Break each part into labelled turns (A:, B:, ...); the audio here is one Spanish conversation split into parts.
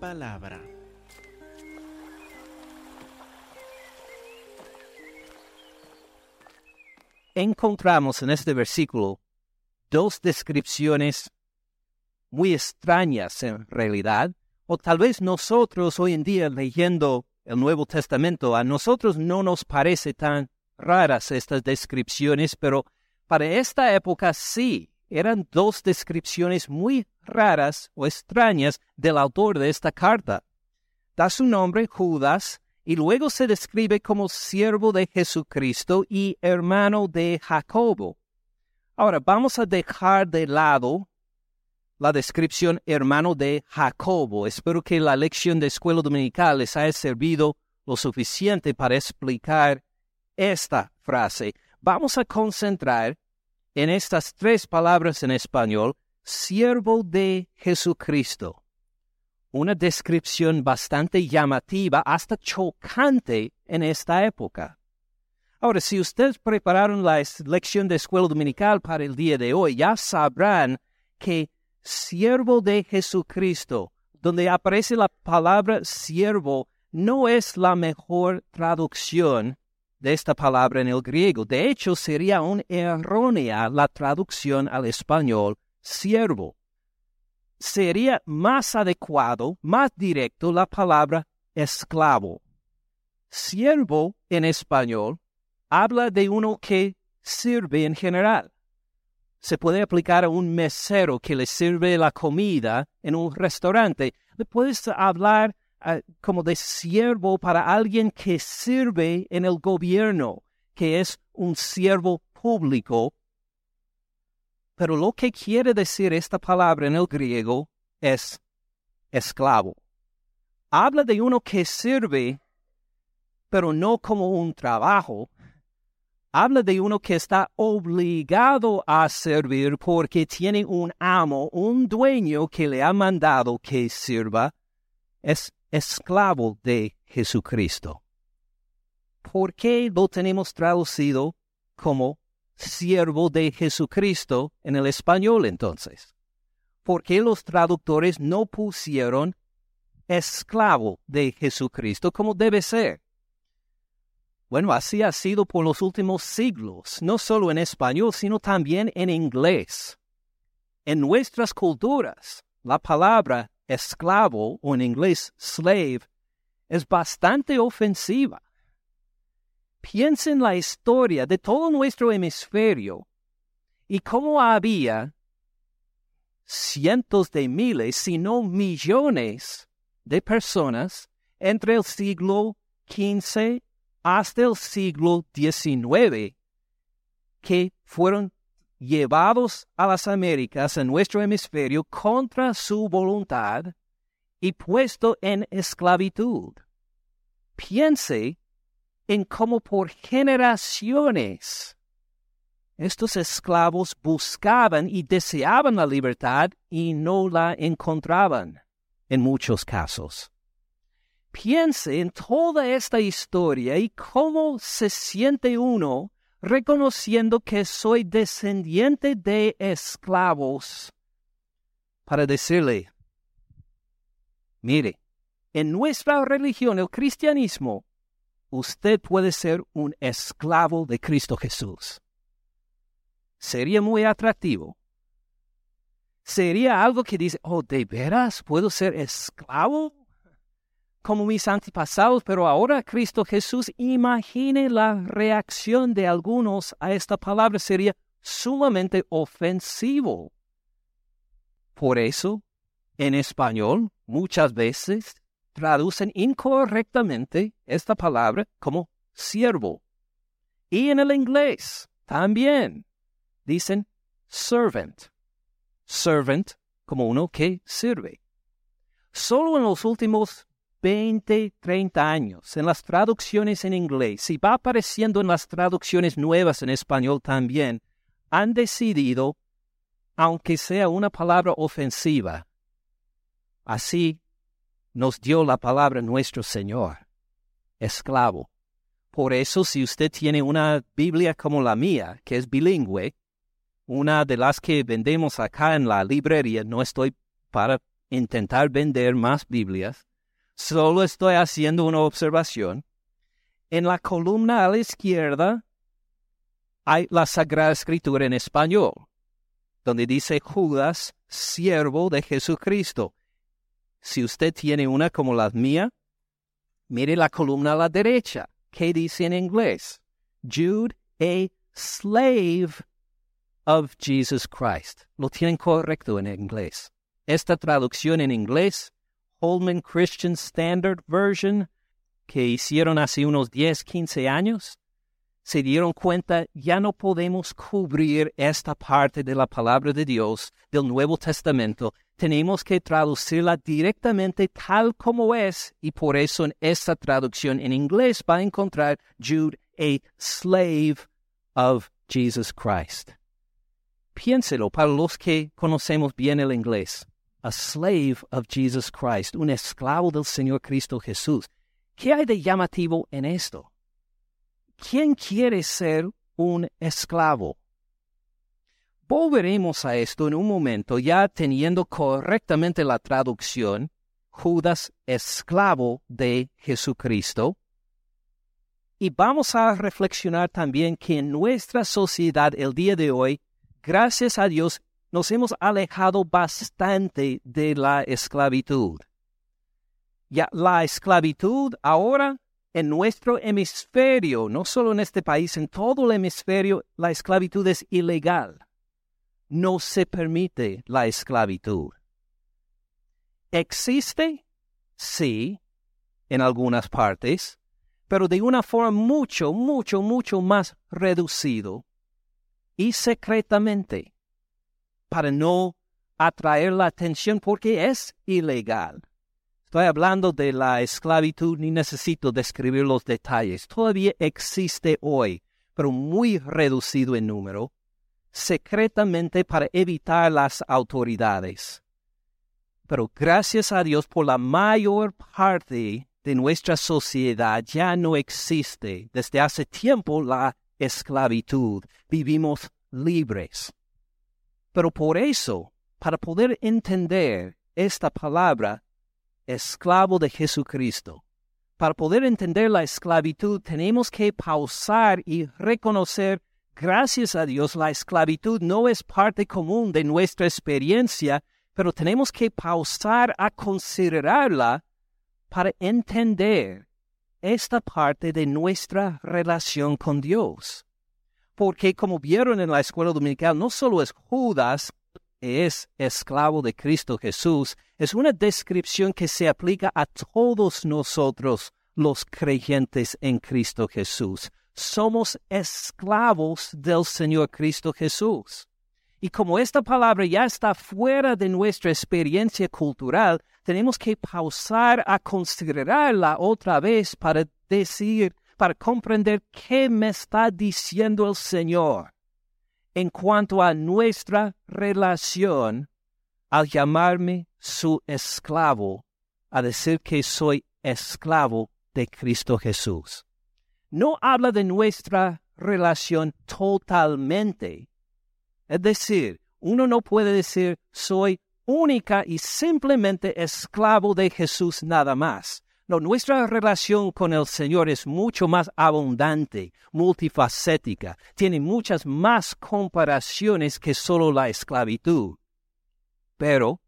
A: palabra.
B: Encontramos en este versículo dos descripciones muy extrañas en realidad, o tal vez nosotros hoy en día leyendo el Nuevo Testamento, a nosotros no nos parece tan raras estas descripciones, pero para esta época sí, eran dos descripciones muy raras o extrañas del autor de esta carta. Da su nombre Judas y luego se describe como siervo de Jesucristo y hermano de Jacobo. Ahora vamos a dejar de lado la descripción hermano de Jacobo. Espero que la lección de escuela dominical les haya servido lo suficiente para explicar esta frase. Vamos a concentrar en estas tres palabras en español, siervo de Jesucristo. Una descripción bastante llamativa, hasta chocante en esta época. Ahora, si ustedes prepararon la lección de escuela dominical para el día de hoy, ya sabrán que siervo de Jesucristo, donde aparece la palabra siervo, no es la mejor traducción de esta palabra en el griego. De hecho, sería un errónea la traducción al español siervo. Sería más adecuado, más directo la palabra esclavo. Siervo en español habla de uno que sirve en general. Se puede aplicar a un mesero que le sirve la comida en un restaurante. Le puedes hablar Ah, como de siervo para alguien que sirve en el gobierno, que es un siervo público. Pero lo que quiere decir esta palabra en el griego es esclavo. Habla de uno que sirve, pero no como un trabajo. Habla de uno que está obligado a servir porque tiene un amo, un dueño que le ha mandado que sirva. Es esclavo de Jesucristo. ¿Por qué lo tenemos traducido como siervo de Jesucristo en el español entonces? ¿Por qué los traductores no pusieron esclavo de Jesucristo como debe ser? Bueno, así ha sido por los últimos siglos, no solo en español, sino también en inglés. En nuestras culturas, la palabra esclavo o en inglés slave es bastante ofensiva. Piensen la historia de todo nuestro hemisferio y cómo había cientos de miles, si no millones de personas entre el siglo XV hasta el siglo XIX que fueron llevados a las Américas, en nuestro hemisferio, contra su voluntad y puesto en esclavitud. Piense en cómo por generaciones estos esclavos buscaban y deseaban la libertad y no la encontraban en muchos casos. Piense en toda esta historia y cómo se siente uno reconociendo que soy descendiente de esclavos, para decirle, mire, en nuestra religión, el cristianismo, usted puede ser un esclavo de Cristo Jesús. Sería muy atractivo. Sería algo que dice, oh, ¿de veras puedo ser esclavo como mis antepasados, pero ahora Cristo Jesús, imagine la reacción de algunos a esta palabra, sería sumamente ofensivo. Por eso, en español, muchas veces traducen incorrectamente esta palabra como siervo. Y en el inglés también dicen servant. Servant como uno que sirve. Solo en los últimos 20, 30 años en las traducciones en inglés y va apareciendo en las traducciones nuevas en español también, han decidido, aunque sea una palabra ofensiva, así nos dio la palabra nuestro Señor, esclavo. Por eso, si usted tiene una Biblia como la mía, que es bilingüe, una de las que vendemos acá en la librería, no estoy para intentar vender más Biblias. Solo estoy haciendo una observación. En la columna a la izquierda hay la Sagrada Escritura en español, donde dice Judas, siervo de Jesucristo. Si usted tiene una como la mía, mire la columna a la derecha. ¿Qué dice en inglés? Jude, a slave of Jesus Christ. Lo tienen correcto en inglés. Esta traducción en inglés, Holman Christian Standard Version, que hicieron hace unos 10, 15 años, se dieron cuenta, ya no podemos cubrir esta parte de la palabra de Dios del Nuevo Testamento. Tenemos que traducirla directamente tal como es y por eso en esta traducción en inglés va a encontrar Jude, a slave of Jesus Christ. Piénselo para los que conocemos bien el inglés. A slave of Jesus Christ, un esclavo del Señor Cristo Jesús. ¿Qué hay de llamativo en esto? ¿Quién quiere ser un esclavo? Volveremos a esto en un momento, ya teniendo correctamente la traducción, Judas esclavo de Jesucristo. Y vamos a reflexionar también que en nuestra sociedad el día de hoy, gracias a Dios, nos hemos alejado bastante de la esclavitud. Ya la esclavitud ahora en nuestro hemisferio, no solo en este país, en todo el hemisferio, la esclavitud es ilegal. No se permite la esclavitud. ¿Existe? Sí, en algunas partes, pero de una forma mucho, mucho, mucho más reducido y secretamente, para no atraer la atención porque es ilegal. Estoy hablando de la esclavitud, ni necesito describir los detalles. Todavía existe hoy, pero muy reducido en número, secretamente para evitar las autoridades. Pero gracias a Dios por la mayor parte de nuestra sociedad ya no existe desde hace tiempo la esclavitud. Vivimos libres. Pero por eso, para poder entender esta palabra, esclavo de Jesucristo. Para poder entender la esclavitud tenemos que pausar y reconocer, gracias a Dios, la esclavitud no es parte común de nuestra experiencia, pero tenemos que pausar a considerarla para entender esta parte de nuestra relación con Dios. Porque como vieron en la escuela dominical, no solo es Judas es esclavo de Cristo Jesús es una descripción que se aplica a todos nosotros los creyentes en Cristo Jesús. Somos esclavos del Señor Cristo Jesús. Y como esta palabra ya está fuera de nuestra experiencia cultural, tenemos que pausar a considerarla otra vez para decir, para comprender qué me está diciendo el Señor en cuanto a nuestra relación al llamarme su esclavo, a decir que soy esclavo de Cristo Jesús. No habla de nuestra relación totalmente. Es decir, uno no puede decir soy única y simplemente esclavo de Jesús nada más nuestra relación con el Señor es mucho más abundante, multifacética, tiene muchas más comparaciones que solo la esclavitud. Pero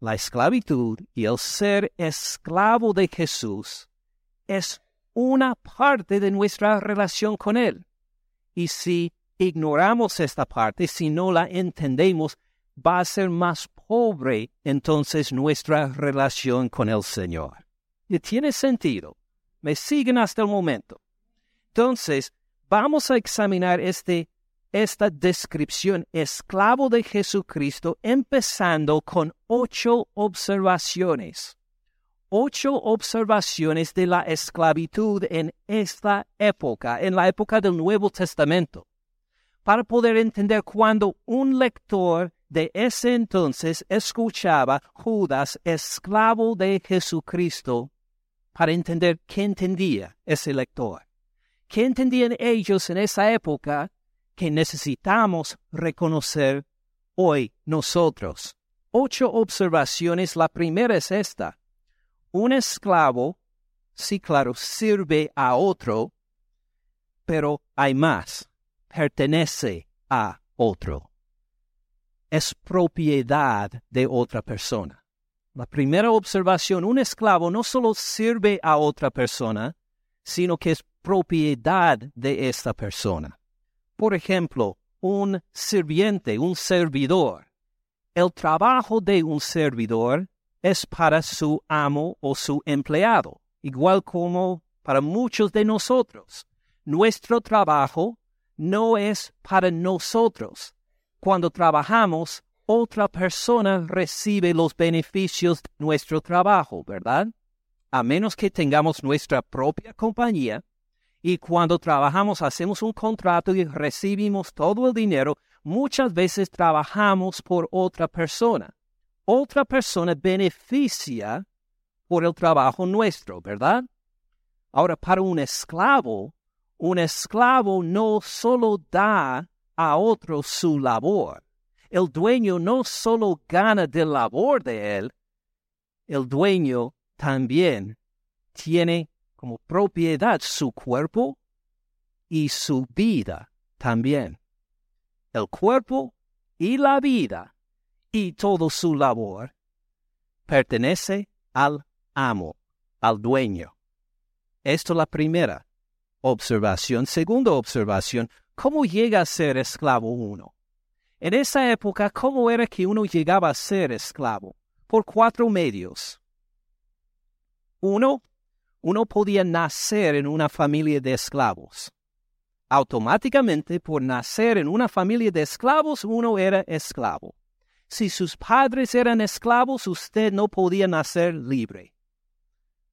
B: la esclavitud y el ser esclavo de Jesús es una parte de nuestra relación con Él. Y si ignoramos esta parte, si no la entendemos, va a ser más pobre entonces nuestra relación con el Señor y tiene sentido. Me siguen hasta el momento. Entonces, vamos a examinar este, esta descripción esclavo de Jesucristo empezando con ocho observaciones. Ocho observaciones de la esclavitud en esta época, en la época del Nuevo Testamento, para poder entender cuando un lector de ese entonces escuchaba Judas, esclavo de Jesucristo, para entender qué entendía ese lector. ¿Qué entendían ellos en esa época que necesitamos reconocer hoy nosotros? ocho observaciones. La primera es esta. Un esclavo, sí, claro, sirve a otro, pero hay más. Pertenece a otro. Es propiedad de otra persona. La primera observación, un esclavo no solo sirve a otra persona, sino que es propiedad de esta persona. Por ejemplo, un sirviente, un servidor. El trabajo de un servidor es para su amo o su empleado, igual como para muchos de nosotros. Nuestro trabajo no es para nosotros. Cuando trabajamos, otra persona recibe los beneficios de nuestro trabajo, ¿verdad? A menos que tengamos nuestra propia compañía y cuando trabajamos hacemos un contrato y recibimos todo el dinero, muchas veces trabajamos por otra persona. Otra persona beneficia por el trabajo nuestro, ¿verdad? Ahora, para un esclavo, un esclavo no solo da a otro su labor. El dueño no solo gana de labor de él, el dueño también tiene como propiedad su cuerpo y su vida también. El cuerpo y la vida y todo su labor pertenece al amo, al dueño. Esto es la primera observación. Segunda observación, ¿cómo llega a ser esclavo uno? En esa época, ¿cómo era que uno llegaba a ser esclavo? Por cuatro medios. Uno, uno podía nacer en una familia de esclavos. Automáticamente, por nacer en una familia de esclavos, uno era esclavo. Si sus padres eran esclavos, usted no podía nacer libre.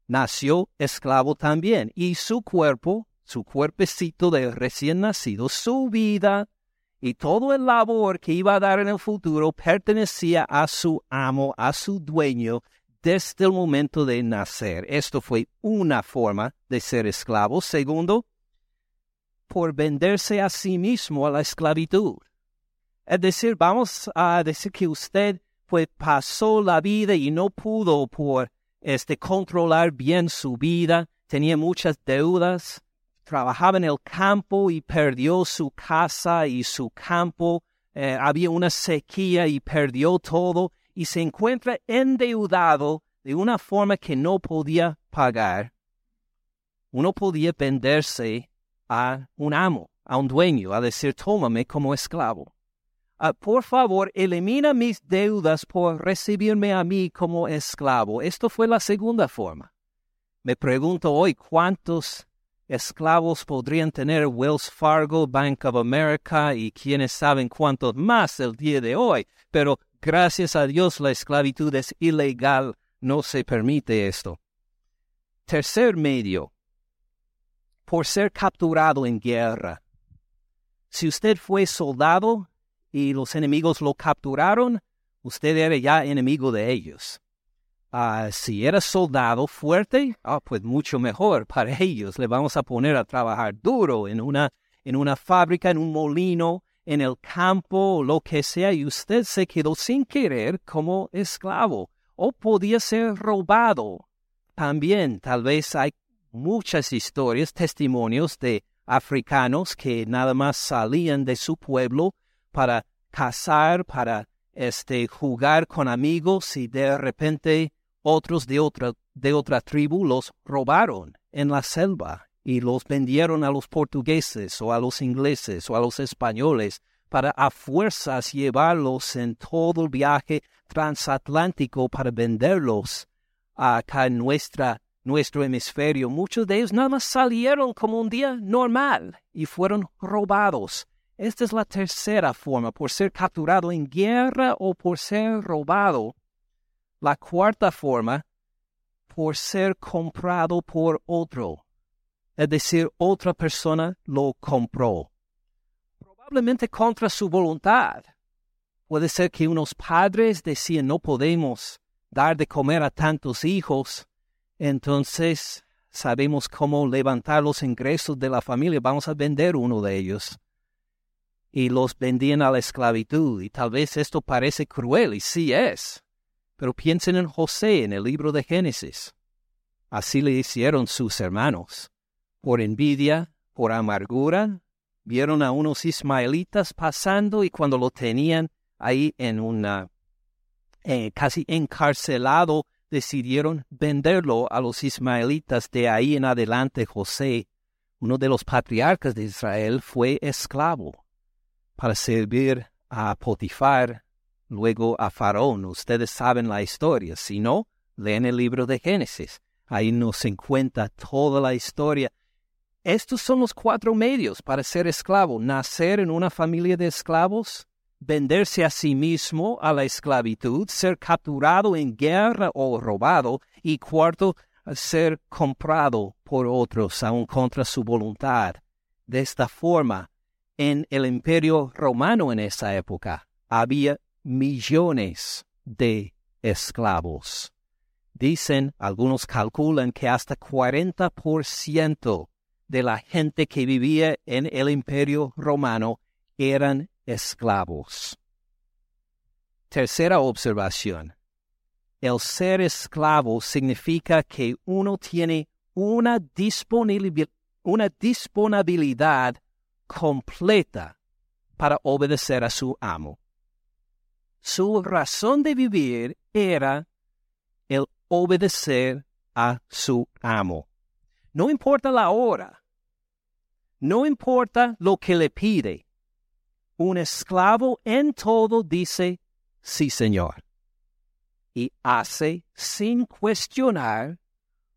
B: Nació esclavo también, y su cuerpo, su cuerpecito de recién nacido, su vida y todo el labor que iba a dar en el futuro pertenecía a su amo, a su dueño, desde el momento de nacer. Esto fue una forma de ser esclavo. Segundo, por venderse a sí mismo a la esclavitud. Es decir, vamos a decir que usted pues pasó la vida y no pudo por este controlar bien su vida, tenía muchas deudas, trabajaba en el campo y perdió su casa y su campo, eh, había una sequía y perdió todo y se encuentra endeudado de una forma que no podía pagar. Uno podía venderse a un amo, a un dueño, a decir, tómame como esclavo. Ah, por favor, elimina mis deudas por recibirme a mí como esclavo. Esto fue la segunda forma. Me pregunto hoy cuántos esclavos podrían tener Wells Fargo, Bank of America y quienes saben cuántos más el día de hoy, pero gracias a Dios la esclavitud es ilegal, no se permite esto. Tercer medio, por ser capturado en guerra. Si usted fue soldado, y los enemigos lo capturaron, usted era ya enemigo de ellos. Ah, si era soldado fuerte, ah, pues mucho mejor para ellos. Le vamos a poner a trabajar duro en una, en una fábrica, en un molino, en el campo, lo que sea, y usted se quedó sin querer como esclavo. O podía ser robado. También tal vez hay muchas historias, testimonios de africanos que nada más salían de su pueblo para cazar, para este, jugar con amigos y de repente otros de otra, de otra tribu los robaron en la selva y los vendieron a los portugueses o a los ingleses o a los españoles para a fuerzas llevarlos en todo el viaje transatlántico para venderlos acá en nuestra, nuestro hemisferio. Muchos de ellos nada más salieron como un día normal y fueron robados esta es la tercera forma, por ser capturado en guerra o por ser robado. La cuarta forma, por ser comprado por otro. Es decir, otra persona lo compró. Probablemente contra su voluntad. Puede ser que unos padres decían no podemos dar de comer a tantos hijos. Entonces sabemos cómo levantar los ingresos de la familia. Vamos a vender uno de ellos y los vendían a la esclavitud. Y tal vez esto parece cruel, y sí es. Pero piensen en José en el libro de Génesis. Así le hicieron sus hermanos. Por envidia, por amargura, vieron a unos ismaelitas pasando y cuando lo tenían ahí en una eh, casi encarcelado, decidieron venderlo a los ismaelitas. De ahí en adelante José, uno de los patriarcas de Israel, fue esclavo para servir a Potifar, luego a Faraón. Ustedes saben la historia. Si no, leen el libro de Génesis. Ahí nos encuentra toda la historia. Estos son los cuatro medios para ser esclavo. Nacer en una familia de esclavos, venderse a sí mismo a la esclavitud, ser capturado en guerra o robado, y cuarto, ser comprado por otros aun contra su voluntad. De esta forma, en el imperio romano en esa época había millones de esclavos. Dicen, algunos calculan que hasta 40% de la gente que vivía en el imperio romano eran esclavos. Tercera observación. El ser esclavo significa que uno tiene una, una disponibilidad completa para obedecer a su amo. Su razón de vivir era el obedecer a su amo. No importa la hora, no importa lo que le pide. Un esclavo en todo dice, sí, Señor, y hace sin cuestionar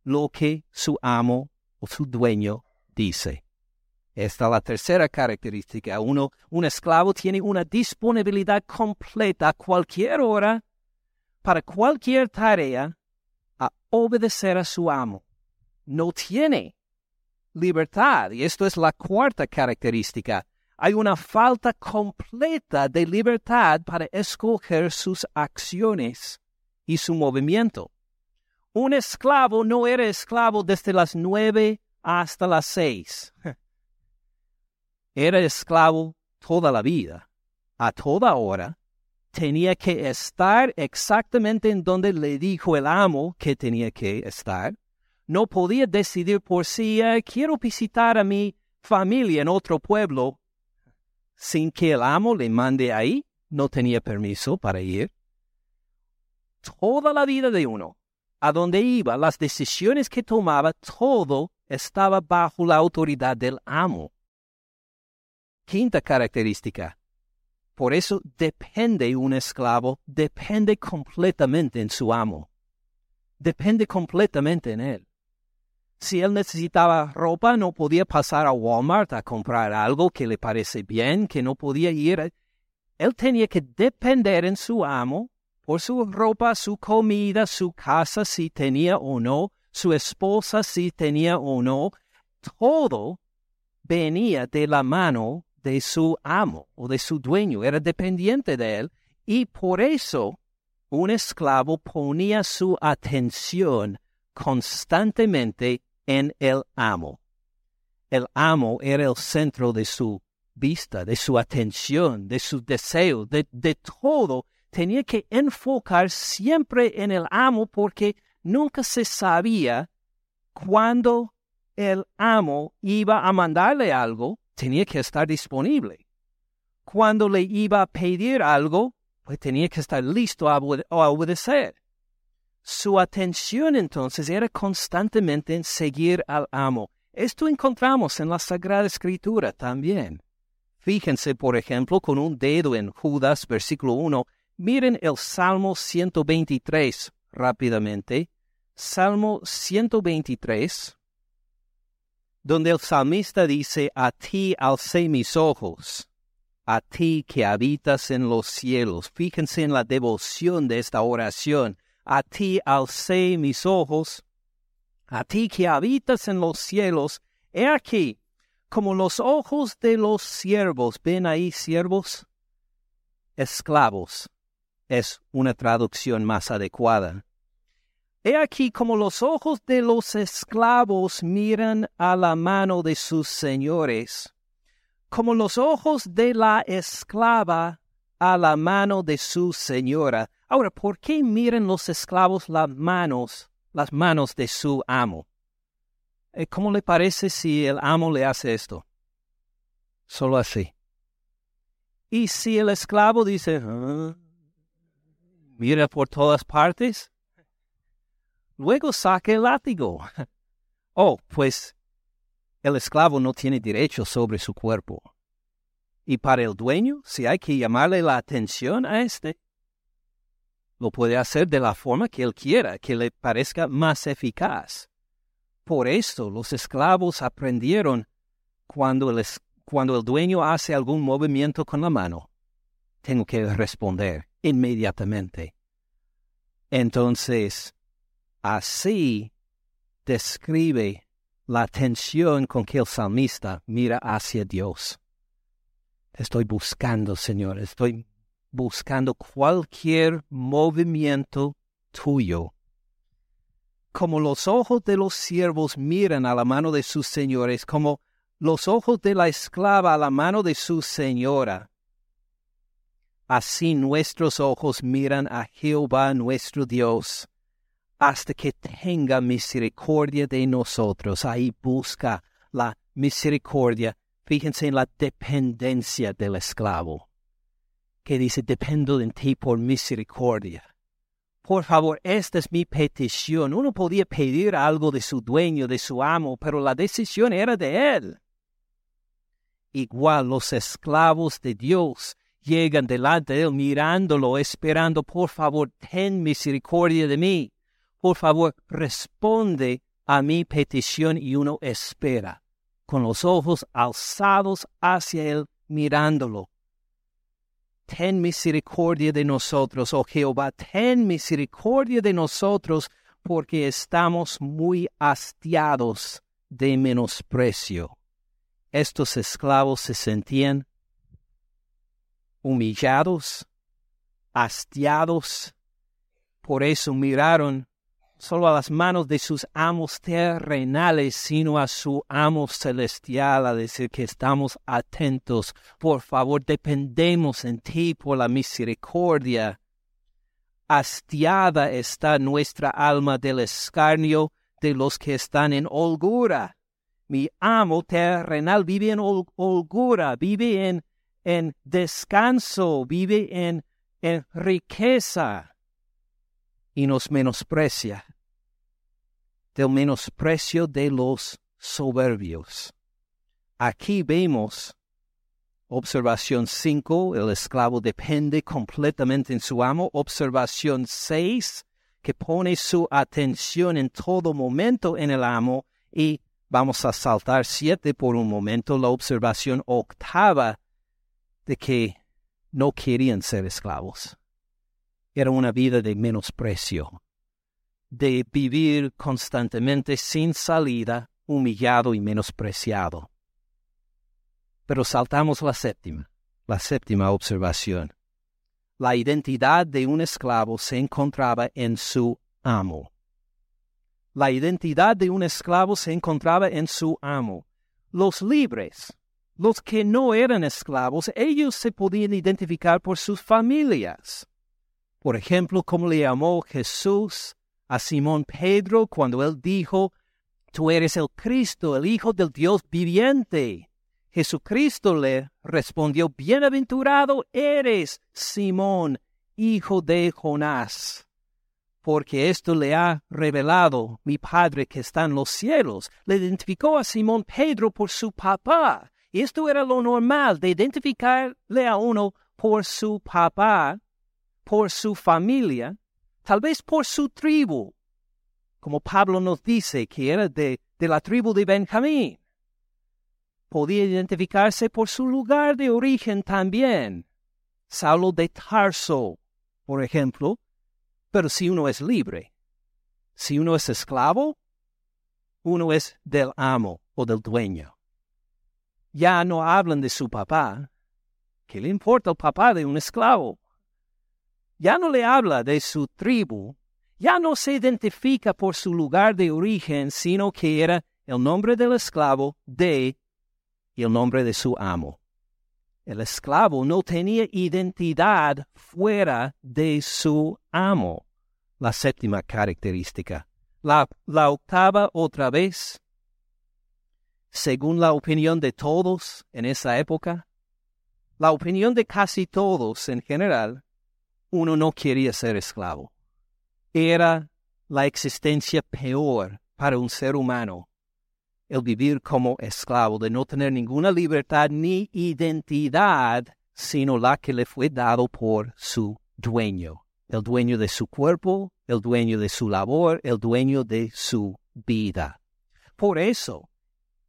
B: lo que su amo o su dueño dice. Esta es la tercera característica. Un esclavo tiene una disponibilidad completa a cualquier hora, para cualquier tarea, a obedecer a su amo. No tiene libertad. Y esto es la cuarta característica. Hay una falta completa de libertad para escoger sus acciones y su movimiento. Un esclavo no era esclavo desde las nueve hasta las seis. era esclavo toda la vida, a toda hora, tenía que estar exactamente en donde le dijo el amo que tenía que estar. No podía decidir por sí, eh, quiero visitar a mi familia en otro pueblo, sin que el amo le mande ahí. No tenía permiso para ir. Toda la vida de uno, a donde iba, las decisiones que tomaba, todo estaba bajo la autoridad del amo. Quinta característica. Por eso depende un esclavo, depende completamente en su amo. Depende completamente en él. Si él necesitaba ropa, no podía pasar a Walmart a comprar algo que le parece bien, que no podía ir. Él tenía que depender en su amo por su ropa, su comida, su casa, si tenía o no, su esposa, si tenía o no. Todo venía de la mano de su amo o de su dueño, era dependiente de él, y por eso un esclavo ponía su atención constantemente en el amo. El amo era el centro de su vista, de su atención, de su deseo, de, de todo. Tenía que enfocar siempre en el amo porque nunca se sabía cuándo el amo iba a mandarle algo tenía que estar disponible. Cuando le iba a pedir algo, pues tenía que estar listo a, obedecer. Su atención entonces era constantemente en seguir al amo. Esto encontramos en la Sagrada Escritura también. Fíjense, por ejemplo, con un dedo en Judas, versículo 1. Miren el Salmo 123 rápidamente. Salmo 123 donde el salmista dice, a ti alcé mis ojos, a ti que habitas en los cielos. Fíjense en la devoción de esta oración. A ti alcé mis ojos, a ti que habitas en los cielos. He aquí, como los ojos de los siervos, ven ahí siervos, esclavos, es una traducción más adecuada. He aquí como los ojos de los esclavos miran a la mano de sus señores, como los ojos de la esclava a la mano de su señora. Ahora, ¿por qué miran los esclavos las manos, las manos de su amo? Eh, ¿Cómo le parece si el amo le hace esto? Solo así. Y si el esclavo dice, ah, mira por todas partes, luego saque el látigo. Oh, pues el esclavo no tiene derecho sobre su cuerpo. Y para el dueño, si hay que llamarle la atención a éste, lo puede hacer de la forma que él quiera, que le parezca más eficaz. Por esto los esclavos aprendieron cuando el, cuando el dueño hace algún movimiento con la mano, tengo que responder inmediatamente. Entonces, así describe la atención con que el salmista mira hacia Dios. Estoy buscando, Señor, estoy buscando cualquier movimiento tuyo. Como los ojos de los siervos miran a la mano de sus señores, como los ojos de la esclava a la mano de su señora, así nuestros ojos miran a Jehová nuestro Dios, hasta que tenga misericordia de nosotros. Ahí busca la misericordia Fíjense en la dependencia del esclavo, que dice, dependo de ti por misericordia. Por favor, esta es mi petición. Uno podía pedir algo de su dueño, de su amo, pero la decisión era de él. Igual los esclavos de Dios llegan delante de él mirándolo, esperando, por favor, ten misericordia de mí. Por favor, responde a mi petición y uno espera con los ojos alzados hacia Él, mirándolo. Ten misericordia de nosotros, oh Jehová, ten misericordia de nosotros, porque estamos muy hastiados de menosprecio. Estos esclavos se sentían humillados, hastiados, por eso miraron solo a las manos de sus amos terrenales, sino a su amo celestial, a decir que estamos atentos. Por favor, dependemos en ti por la misericordia. Hastiada está nuestra alma del escarnio de los que están en holgura. Mi amo terrenal vive en holgura, vive en, descanso, vive en riqueza y nos menosprecia, del menosprecio de los soberbios. Aquí vemos, observación 5, el esclavo depende completamente en su amo. Observación 6, que pone su atención en todo momento en el amo. Y vamos a saltar 7 por un momento, la observación octava de que no querían ser esclavos era una vida de menosprecio, de vivir constantemente sin salida, humillado y menospreciado. Pero saltamos la séptima, la séptima observación. La identidad de un esclavo se encontraba en su amo. La identidad de un esclavo se encontraba en su amo. Los libres, los que no eran esclavos, ellos se podían identificar por sus familias. Por ejemplo, como le llamó Jesús a Simón Pedro cuando él dijo, Tú eres el Cristo, el Hijo del Dios viviente. Jesucristo le respondió, Bienaventurado eres, Simón, hijo de Jonás, porque esto le ha revelado mi Padre que está en los cielos. Le identificó a Simón Pedro por su papá. Esto era lo normal de identificarle a uno por su papá por su familia, tal vez por su tribu, como Pablo nos dice que era de, la tribu de Benjamín. Podía identificarse por su lugar de origen también, Saulo de Tarso, por ejemplo, pero si uno es libre, si uno es esclavo, uno es del amo o del dueño. Ya no hablan de su papá. ¿Qué le importa el papá de un esclavo? Ya no le habla de su tribu, ya no se identifica por su lugar de origen, sino que era el nombre del esclavo de y el nombre de su amo. El esclavo no tenía identidad fuera de su amo. La séptima característica. La, la octava otra vez. Según la opinión de todos en esa época, la opinión de casi todos en general, uno no quería ser esclavo. Era la existencia peor para un ser humano el vivir como esclavo, de no tener ninguna libertad ni identidad, sino la que le fue dado por su dueño, el dueño de su cuerpo, el dueño de su labor, el dueño de su vida. Por eso,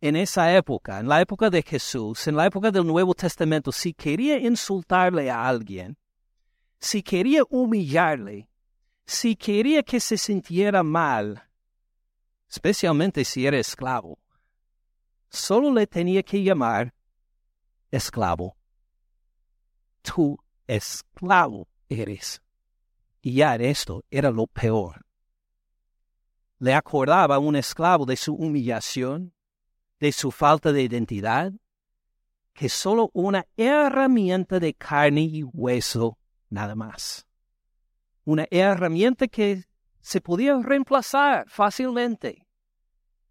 B: en esa época, en la época de Jesús, en la época del Nuevo Testamento, si quería insultarle a alguien, si quería humillarle, si quería que se sintiera mal, especialmente si era esclavo, solo le tenía que llamar esclavo. Tu esclavo eres. Y ya esto era lo peor. Le acordaba a un esclavo de su humillación, de su falta de identidad, que solo una herramienta de carne y hueso nada más. Una herramienta que se podía reemplazar fácilmente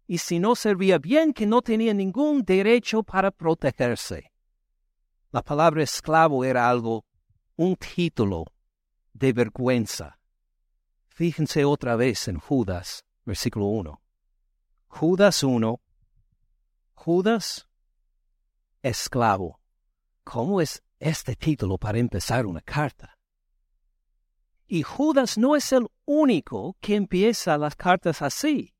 B: y si no servía bien que no tenía ningún derecho para protegerse. La palabra esclavo era algo, un título de vergüenza. Fíjense otra vez en Judas, versículo 1. Judas 1. Judas, esclavo. ¿Cómo es este título para empezar una carta? Y Judas no es el único que empieza las cartas así.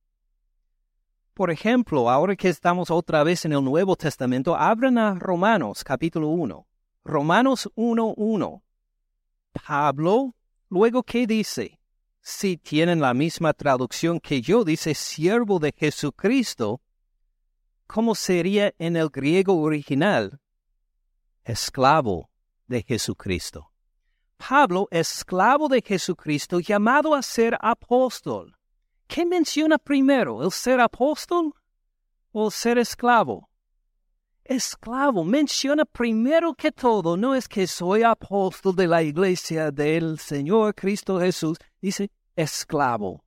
B: Por ejemplo, ahora que estamos otra vez en el Nuevo Testamento, abran a Romanos capítulo 1. Romanos 1.1. Pablo, luego, ¿qué dice? Si tienen la misma traducción que yo, dice siervo de Jesucristo, ¿cómo sería en el griego original? Esclavo de Jesucristo. Pablo, esclavo de Jesucristo, llamado a ser apóstol. ¿Qué menciona primero, el ser apóstol o el ser esclavo? Esclavo menciona primero que todo, no es que soy apóstol de la iglesia del Señor Cristo Jesús, dice esclavo.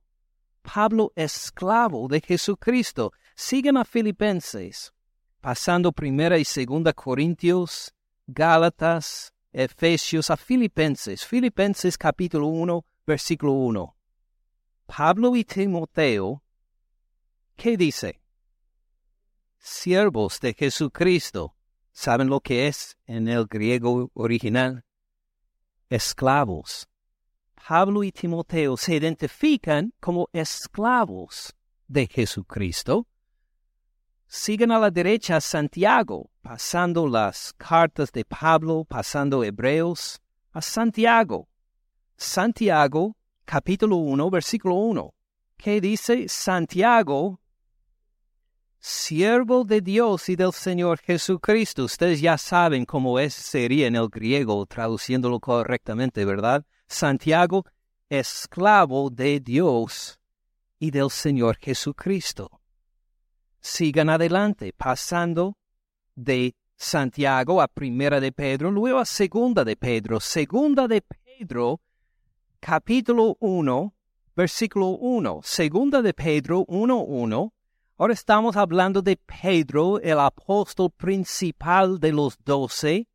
B: Pablo, esclavo de Jesucristo. Siguen a Filipenses, pasando primera y segunda Corintios, Gálatas, Efesios, a Filipenses. Filipenses capítulo 1, versículo 1. Pablo y Timoteo, ¿qué dice? Siervos de Jesucristo. ¿Saben lo que es en el griego original? Esclavos. Pablo y Timoteo se identifican como esclavos de Jesucristo. Siguen a la derecha Santiago, pasando las cartas de Pablo, pasando Hebreos, a Santiago. Santiago capítulo 1, versículo 1, que dice Santiago, siervo de Dios y del Señor Jesucristo. Ustedes ya saben cómo es, sería en el griego, traduciéndolo correctamente, ¿verdad? Santiago, esclavo de Dios y del Señor Jesucristo. Sigan adelante, pasando de Santiago a Primera de Pedro, luego a Segunda de Pedro. Segunda de Pedro capítulo 1, versículo 1, segunda de Pedro 1.1. Ahora estamos hablando de Pedro, el apóstol principal de los doce,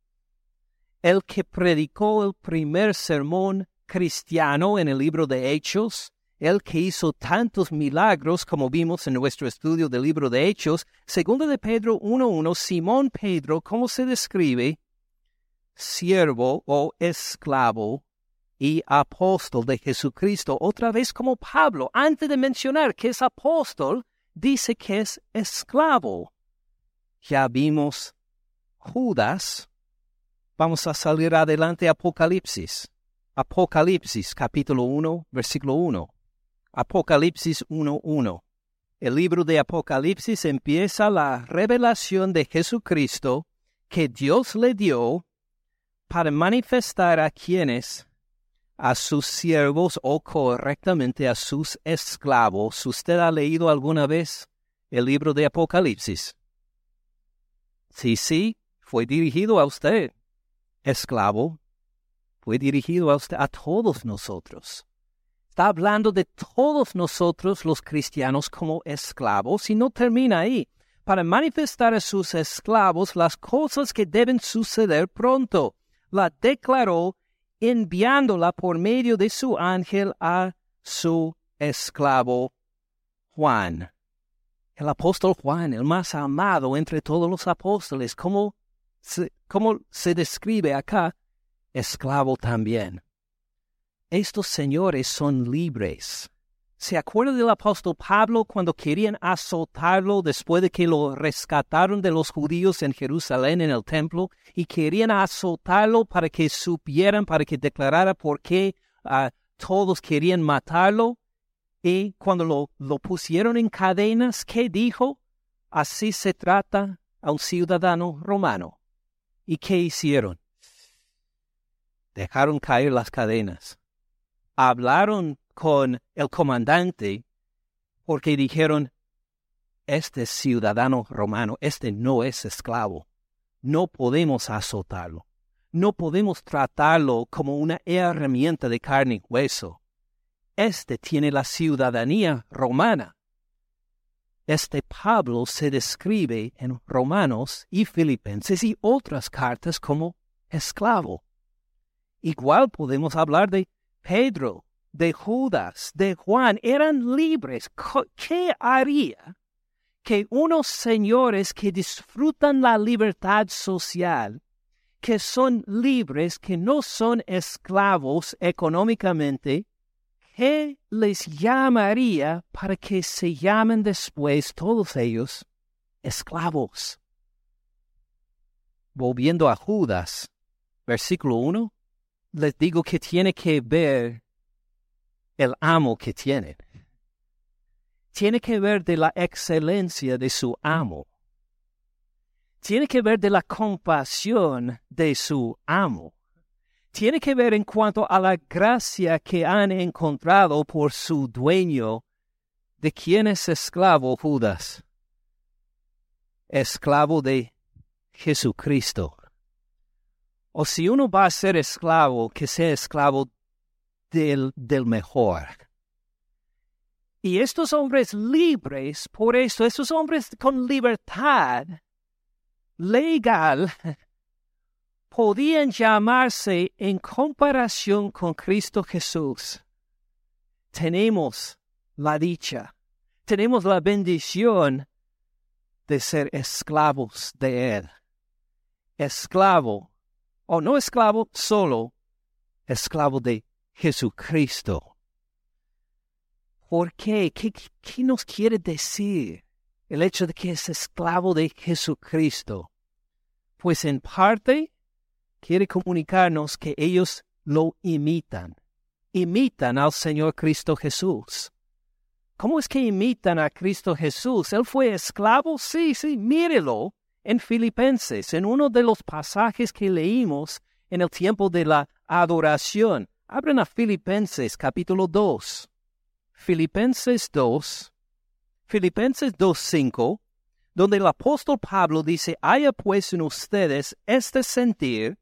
B: el que predicó el primer sermón cristiano en el libro de Hechos, el que hizo tantos milagros como vimos en nuestro estudio del libro de Hechos, segunda de Pedro 1.1, Simón Pedro, ¿cómo se describe? Siervo o esclavo y apóstol de Jesucristo, otra vez como Pablo, antes de mencionar que es apóstol, dice que es esclavo. Ya vimos Judas. Vamos a salir adelante Apocalipsis. Apocalipsis capítulo 1, versículo 1. Apocalipsis 1.1. El libro de Apocalipsis empieza la revelación de Jesucristo que Dios le dio para manifestar a quienes a sus siervos o correctamente a sus esclavos. ¿Usted ha leído alguna vez el libro de Apocalipsis? Sí, sí, fue dirigido a usted. esclavo fue dirigido a, usted, a todos nosotros. Está hablando de todos nosotros los cristianos como esclavos y no termina ahí. Para manifestar a sus esclavos las cosas que deben suceder pronto, la declaró enviándola por medio de su ángel a su esclavo Juan. El apóstol Juan, el más amado entre todos los apóstoles, como se, se describe acá, esclavo también. Estos señores son libres. ¿Se acuerda del apóstol Pablo cuando querían azotarlo después de que lo rescataron de los judíos en Jerusalén en el templo y querían azotarlo para que supieran, para que declarara por qué ah, todos querían matarlo? Y cuando lo, lo pusieron en cadenas, ¿qué dijo? Así se trata a un ciudadano romano. ¿Y qué hicieron? Dejaron caer las cadenas hablaron con el comandante porque dijeron, este ciudadano romano, este no es esclavo, no podemos azotarlo, no podemos tratarlo como una herramienta de carne y hueso. Este tiene la ciudadanía romana. Este Pablo se describe en Romanos y Filipenses y otras cartas como esclavo. Igual podemos hablar de Pedro, de Judas, de Juan, eran libres. ¿Qué haría que unos señores que disfrutan la libertad social, que son libres, que no son esclavos económicamente, ¿qué les llamaría para que se llamen después todos ellos esclavos? Volviendo a Judas, versículo 1, les digo que tiene que ver el amo que tiene. Tiene que ver de la excelencia de su amo. Tiene que ver de la compasión de su amo. Tiene que ver en cuanto a la gracia que han encontrado por su dueño. ¿De quién es esclavo Judas? Esclavo de Jesucristo. O si uno va a ser esclavo, que sea esclavo del, del mejor. Y estos hombres libres, por eso, estos hombres con libertad legal, podían llamarse en comparación con Cristo Jesús. Tenemos la dicha, tenemos la bendición de ser esclavos de Él. Esclavo o no esclavo solo, esclavo de Jesucristo. ¿Por qué? qué? ¿Qué nos quiere decir el hecho de que es esclavo de Jesucristo? Pues en parte quiere comunicarnos que ellos lo imitan. Imitan al Señor Cristo Jesús. ¿Cómo es que imitan a Cristo Jesús? ¿Él fue esclavo? Sí, sí, mírelo en Filipenses, en uno de los pasajes que leímos en el tiempo de la adoración. Abren a Filipenses capítulo 2. Filipenses 2, Filipenses 2.5, donde el apóstol Pablo dice, haya pues en ustedes este sentir,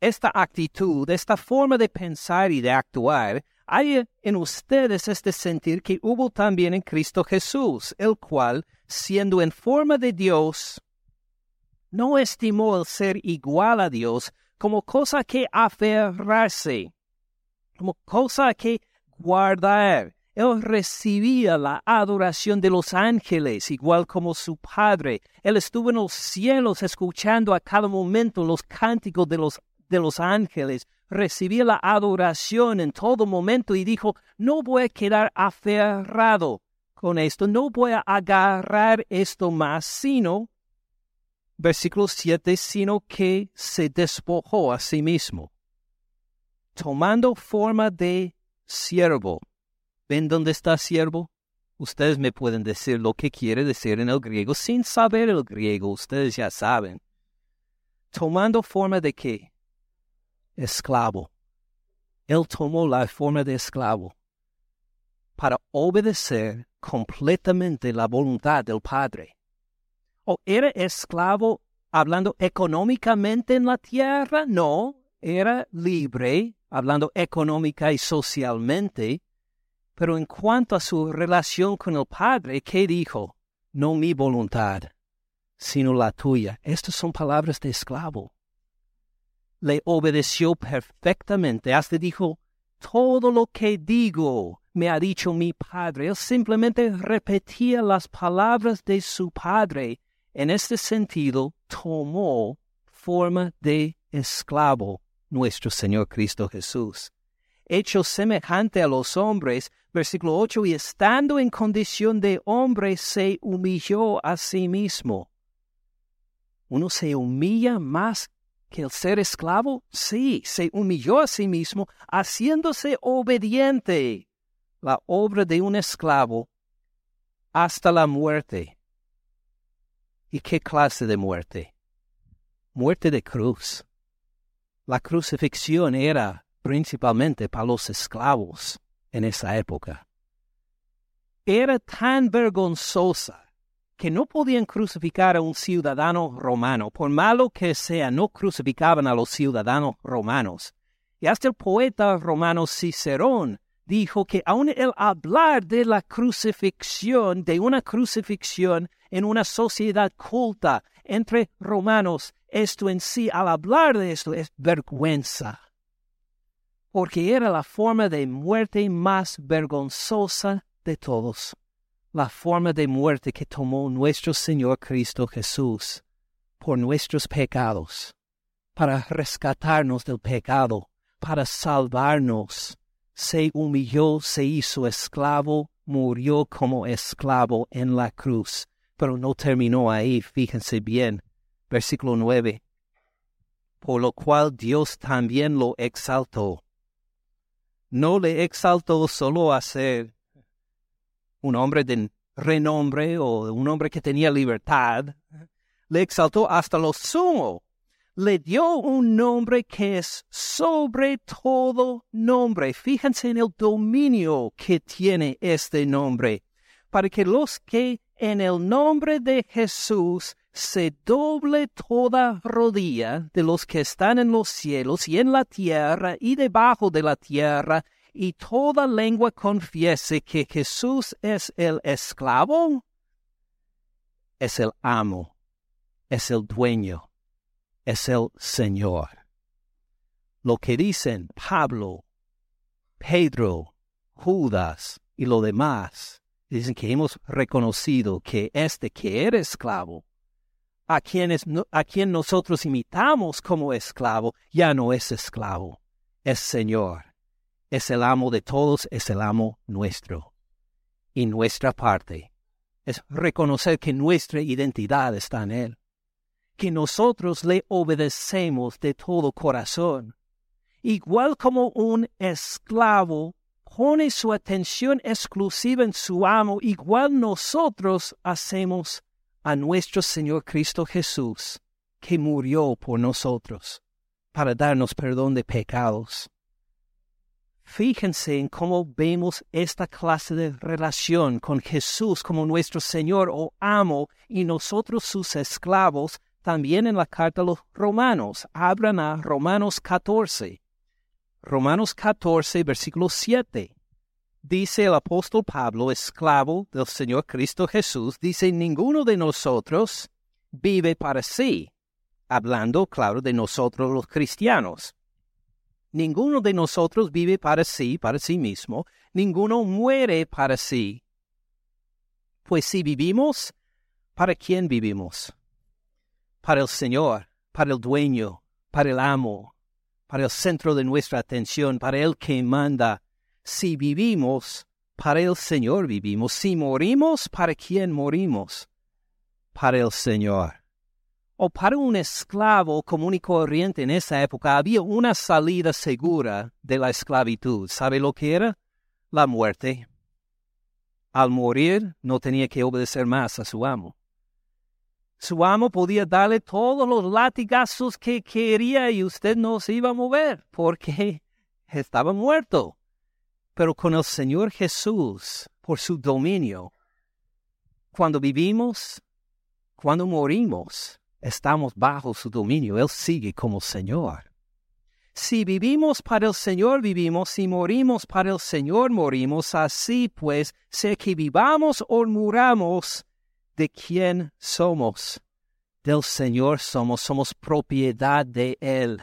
B: esta actitud, esta forma de pensar y de actuar, haya en ustedes este sentir que hubo también en Cristo Jesús, el cual, siendo en forma de Dios, no estimó el ser igual a Dios como cosa que aferrarse, como cosa que guardar. Él recibía la adoración de los ángeles, igual como su Padre. Él estuvo en los cielos escuchando a cada momento los cánticos de los, de los ángeles. Recibía la adoración en todo momento y dijo, no voy a quedar aferrado con esto, no voy a agarrar esto más, sino versículo 7, sino que se despojó a sí mismo, tomando forma de siervo. ¿Ven dónde está siervo? Ustedes me pueden decir lo que quiere decir en el griego sin saber el griego, ustedes ya saben. Tomando forma de qué? Esclavo. Él tomó la forma de esclavo para obedecer completamente la voluntad del Padre o era esclavo hablando económicamente en la tierra, no, era libre, hablando económica y socialmente, pero en cuanto a su relación con el Padre, ¿qué dijo? No mi voluntad, sino la tuya. Estas son palabras de esclavo. Le obedeció perfectamente, hasta dijo, todo lo que digo me ha dicho mi Padre. Él simplemente repetía las palabras de su Padre. En este sentido, tomó forma de esclavo nuestro Señor Cristo Jesús. Hecho semejante a los hombres, versículo 8, y estando en condición de hombre, se humilló a sí mismo. ¿Uno se humilla más que el ser esclavo? Sí, se humilló a sí mismo, haciéndose obediente, la obra de un esclavo, hasta la muerte. ¿Y qué clase de muerte? Muerte de cruz. La crucifixión era principalmente para los esclavos en esa época. Era tan vergonzosa que no podían crucificar a un ciudadano romano. Por malo que sea, no crucificaban a los ciudadanos romanos. Y hasta el poeta romano Cicerón dijo que aun el hablar de la crucifixión, de una crucifixión en una sociedad culta entre romanos, esto en sí, al hablar de esto, es vergüenza. Porque era la forma de muerte más vergonzosa de todos la forma de muerte que tomó nuestro Señor Cristo Jesús por nuestros pecados, para rescatarnos del pecado, para salvarnos. Se humilló, se hizo esclavo, murió como esclavo en la cruz. Pero no terminó ahí, fíjense bien. Versículo 9. Por lo cual Dios también lo exaltó. No le exaltó solo a ser un hombre de renombre o un hombre que tenía libertad, le exaltó hasta lo sumo. Le dio un nombre que es sobre todo nombre. Fíjense en el dominio que tiene este nombre, para que los que en el nombre de Jesús se doble toda rodilla de los que están en los cielos y en la tierra y debajo de la tierra, y toda lengua confiese que Jesús es el esclavo, es el amo, es el dueño, es el Señor. Lo que dicen Pablo, Pedro, Judas y lo demás, dicen que hemos reconocido que este que era esclavo, a, a quien nosotros imitamos como esclavo, ya no es esclavo, es Señor es el amo de todos, es el amo nuestro. Y nuestra parte es reconocer que nuestra identidad está en Él, que nosotros le obedecemos de todo corazón. Igual como un esclavo pone su atención exclusiva en su amo, igual nosotros hacemos a nuestro Señor Cristo Jesús, que murió por nosotros, para darnos perdón de pecados. Fíjense en cómo vemos esta clase de relación con Jesús como nuestro Señor o amo y nosotros sus esclavos también en la carta a los romanos. Abran a Romanos 14. Romanos 14, versículo 7. Dice el apóstol Pablo, esclavo del Señor Cristo Jesús, dice, ninguno de nosotros vive para sí, hablando, claro, de nosotros los cristianos Ninguno de nosotros vive para sí, para sí mismo, ninguno muere para sí. Pues si vivimos, ¿para quién vivimos? Para el Señor, para el dueño, para el amo, para el centro de nuestra atención, para el que manda. Si vivimos, para el Señor vivimos. Si morimos, ¿para quién morimos? Para el Señor o para un esclavo común y corriente en esa época había una salida segura de la esclavitud. ¿Sabe lo que era? La muerte. Al morir no tenía que obedecer más a su amo. Su amo podía darle todos los latigazos que quería y usted no se iba a mover porque estaba muerto. Pero con el Señor Jesús, por su dominio, cuando vivimos, cuando morimos, estamos bajo su dominio, Él sigue como Señor. Si vivimos para el Señor, vivimos, si morimos para el Señor, morimos. Así pues, sea que vivamos o muramos, ¿de quién somos? Del Señor somos, somos propiedad de Él.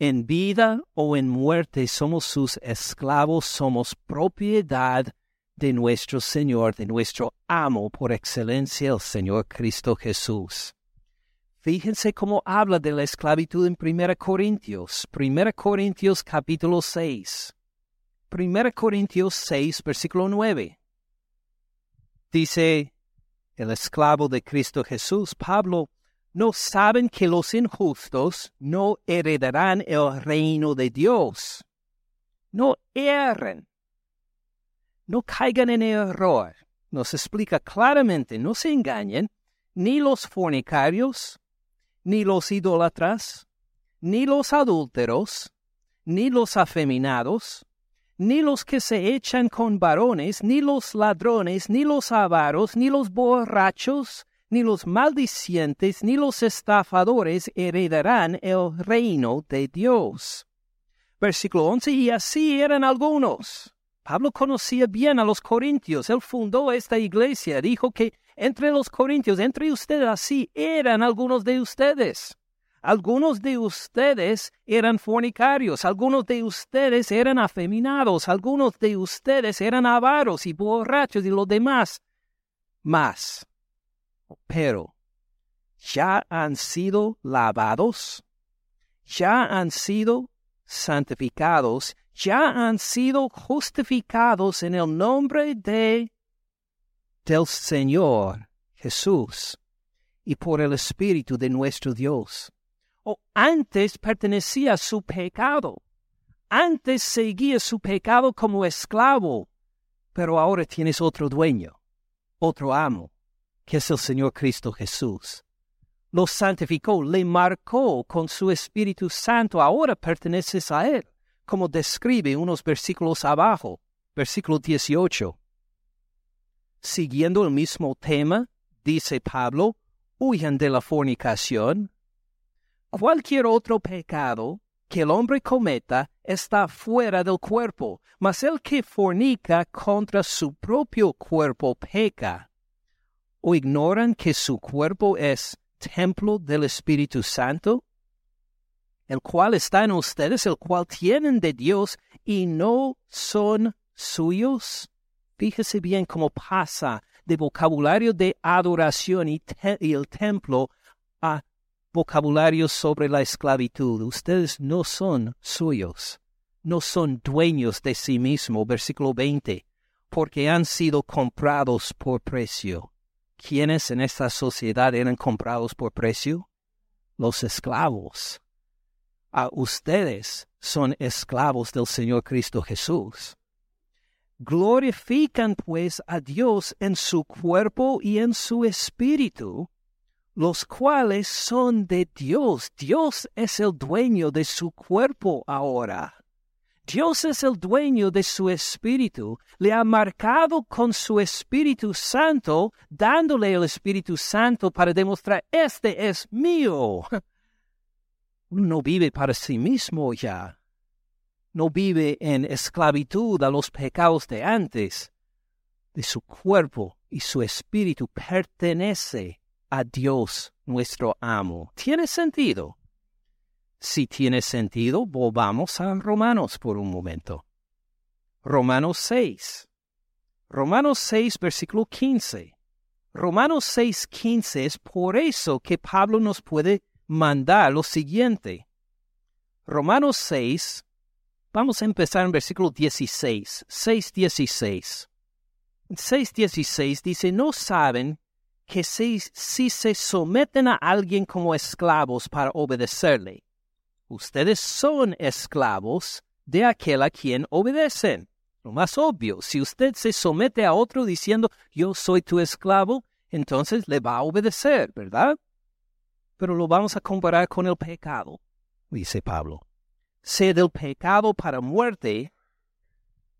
B: En vida o en muerte somos sus esclavos, somos propiedad de nuestro Señor, de nuestro amo por excelencia, el Señor Cristo Jesús. Fíjense cómo habla de la esclavitud en 1 Corintios, 1 Corintios capítulo 6. 1 Corintios 6, versículo 9. Dice el esclavo de Cristo Jesús, Pablo, ¿no saben que los injustos no heredarán el reino de Dios? No erren, no caigan en error. Nos explica claramente, no se engañen, ni los fornicarios, ni los idólatras, ni los adúlteros, ni los afeminados, ni los que se echan con varones, ni los ladrones, ni los avaros, ni los borrachos, ni los maldicientes, ni los estafadores heredarán el reino de Dios. Versículo 11, y así eran algunos. Pablo conocía bien a los corintios, él fundó esta iglesia, dijo que entre los corintios, entre ustedes, así eran algunos de ustedes. Algunos de ustedes eran fornicarios, algunos de ustedes eran afeminados, algunos de ustedes eran avaros y borrachos y los demás. Más. Pero, ¿ya han sido lavados? ¿Ya han sido santificados? ¿Ya han sido justificados en el nombre de del Señor Jesús y por el Espíritu de nuestro Dios. O antes pertenecía a su pecado. Antes seguía su pecado como esclavo, pero ahora tienes otro dueño, otro amo, que es el Señor Cristo Jesús. Lo santificó, le marcó con su Espíritu Santo, ahora perteneces a Él, como describe unos versículos abajo, versículo 18. Siguiendo el mismo tema, dice Pablo, huyan de la fornicación. Cualquier otro pecado que el hombre cometa está fuera del cuerpo, mas el que fornica contra su propio cuerpo peca. ¿O ignoran que su cuerpo es templo del Espíritu Santo? el cual está en ustedes, el cual tienen de Dios y no son suyos? Fíjese bien cómo pasa de vocabulario de adoración y, el templo vocabulario sobre la esclavitud. Ustedes no son suyos, no son dueños de sí mismos. Versículo 20, porque han sido comprados por precio. ¿Quiénes en esta sociedad eran comprados por precio? Los esclavos. A ustedes son esclavos del Señor Cristo Jesús. Glorifican pues a Dios en su cuerpo y en su espíritu, los cuales son de Dios. Dios es el dueño de su cuerpo ahora. Dios es el dueño de su espíritu, le ha marcado con su Espíritu Santo, dándole el Espíritu Santo para demostrar, este es mío. No vive para sí mismo ya no vive en esclavitud a los pecados de antes. De su cuerpo y su espíritu pertenece a Dios nuestro amo. ¿Tiene sentido? Si tiene sentido, volvamos a Romanos por un momento. Romanos 6. Romanos 6, versículo 15. Romanos 6, 15 es por eso que Pablo nos puede mandar lo siguiente. Romanos 6, Vamos a empezar en versículo 16, 6.16. 6.16 dice, no saben que si, se someten a alguien como esclavos para obedecerle, ustedes son esclavos de aquel a quien obedecen. Lo más obvio, si usted se somete a otro diciendo, yo soy tu esclavo, entonces le va a obedecer, ¿verdad? Pero lo vamos a comparar con el pecado, dice Pablo sea del pecado para muerte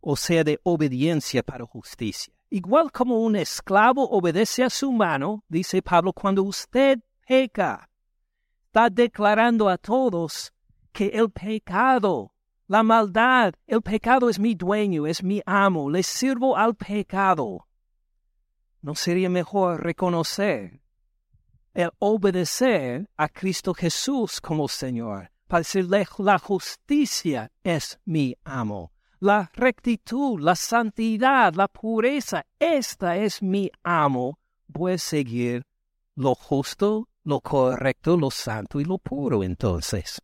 B: o sea de obediencia para justicia. Igual como un esclavo obedece a su mano, dice Pablo, cuando usted peca, está declarando a todos que el pecado, la maldad, el pecado es mi dueño, es mi amo, le sirvo al pecado. ¿No sería mejor reconocer el obedecer a Cristo Jesús como Señor? Para decirle, la justicia es mi amo. La rectitud, la santidad, la pureza, esta es mi amo. Voy seguir lo justo, lo correcto, lo santo y lo puro entonces.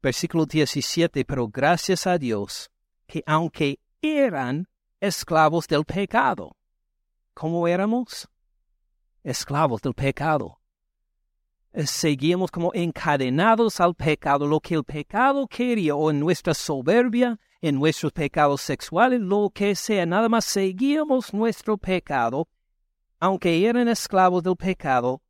B: Versículo 17, pero gracias a Dios que aunque eran esclavos del pecado, ¿cómo éramos? Esclavos del pecado. Eh, seguíamos como encadenados al pecado, lo que el pecado quería, o en nuestra soberbia, en nuestros pecados sexuales, lo que sea, nada más seguíamos nuestro pecado, aunque eran esclavos del pecado,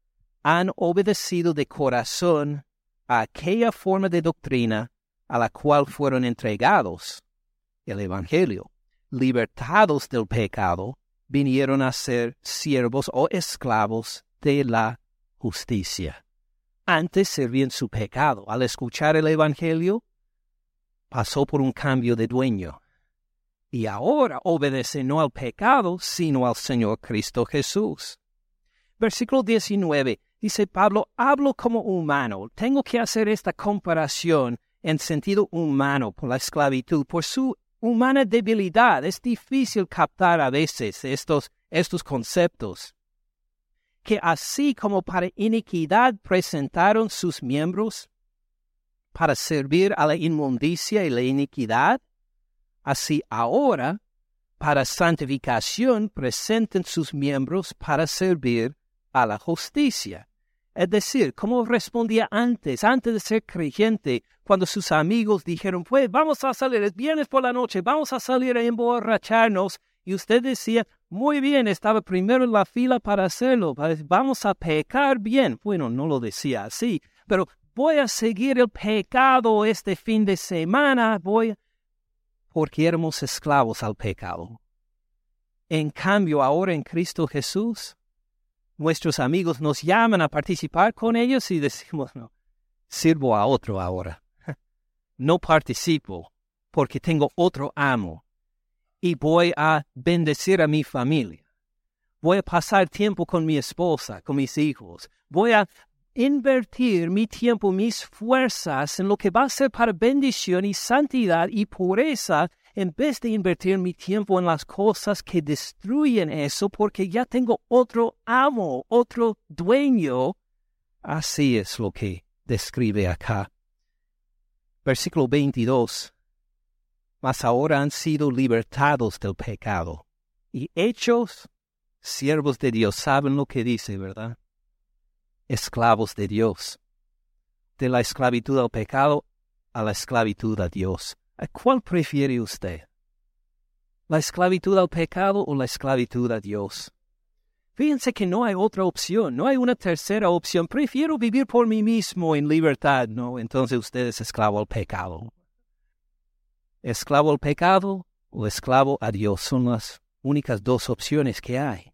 B: han obedecido de corazón a aquella forma de doctrina a la cual fueron entregados, el Evangelio. Libertados del pecado, vinieron a ser siervos o esclavos de la justicia. Antes servían su pecado. Al escuchar el Evangelio, pasó por un cambio de dueño. Y ahora obedece no al pecado, sino al Señor Cristo Jesús. Versículo 19 dice Pablo, hablo como humano. Tengo que hacer esta comparación en sentido humano por la esclavitud, por su humana debilidad. Es difícil captar a veces estos, estos conceptos. Que así como para iniquidad presentaron sus miembros para servir a la inmundicia y la iniquidad, así ahora para santificación presenten sus miembros para servir a la justicia. Es decir, como respondía antes, antes de ser creyente, cuando sus amigos dijeron, pues vamos a salir, es viernes por la noche, vamos a salir a emborracharnos. Y usted decía, muy bien, estaba primero en la fila para hacerlo, vamos a pecar bien. Bueno, no lo decía así, pero voy a seguir el pecado este fin de semana, voy, porque éramos esclavos al pecado. En cambio, ahora en Cristo Jesús, nuestros amigos nos llaman a participar con ellos y decimos, no, sirvo a otro ahora. No participo porque tengo otro amo y voy a bendecir a mi familia. Voy a pasar tiempo con mi esposa, con mis hijos. Voy a invertir mi tiempo, mis fuerzas en lo que va a ser para bendición y santidad y pureza en vez de invertir mi tiempo en las cosas que destruyen eso, porque ya tengo otro amo, otro dueño. Así es lo que describe acá. Versículo 22. Mas ahora han sido libertados del pecado y hechos siervos de Dios. ¿Saben lo que dice, verdad? Esclavos de Dios. De la esclavitud al pecado a la esclavitud a Dios. ¿A cuál prefiere usted? ¿La esclavitud al pecado o la esclavitud a Dios? Fíjense que no hay otra opción, no hay una tercera opción. Prefiero vivir por mí mismo en libertad, ¿no? Entonces usted es esclavo al pecado. Esclavo al pecado o esclavo a Dios son las únicas dos opciones que hay.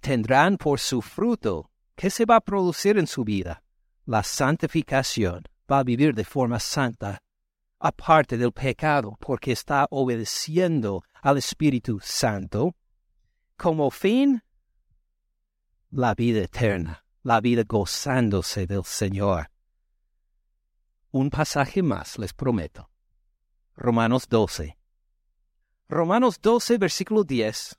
B: Tendrán por su fruto, ¿qué se va a producir en su vida? La santificación. Va a vivir de forma santa aparte del pecado, porque está obedeciendo al Espíritu Santo, como fin, la vida eterna, la vida gozándose del Señor. Un pasaje más, les prometo. Romanos 12. Romanos 12, versículo 10.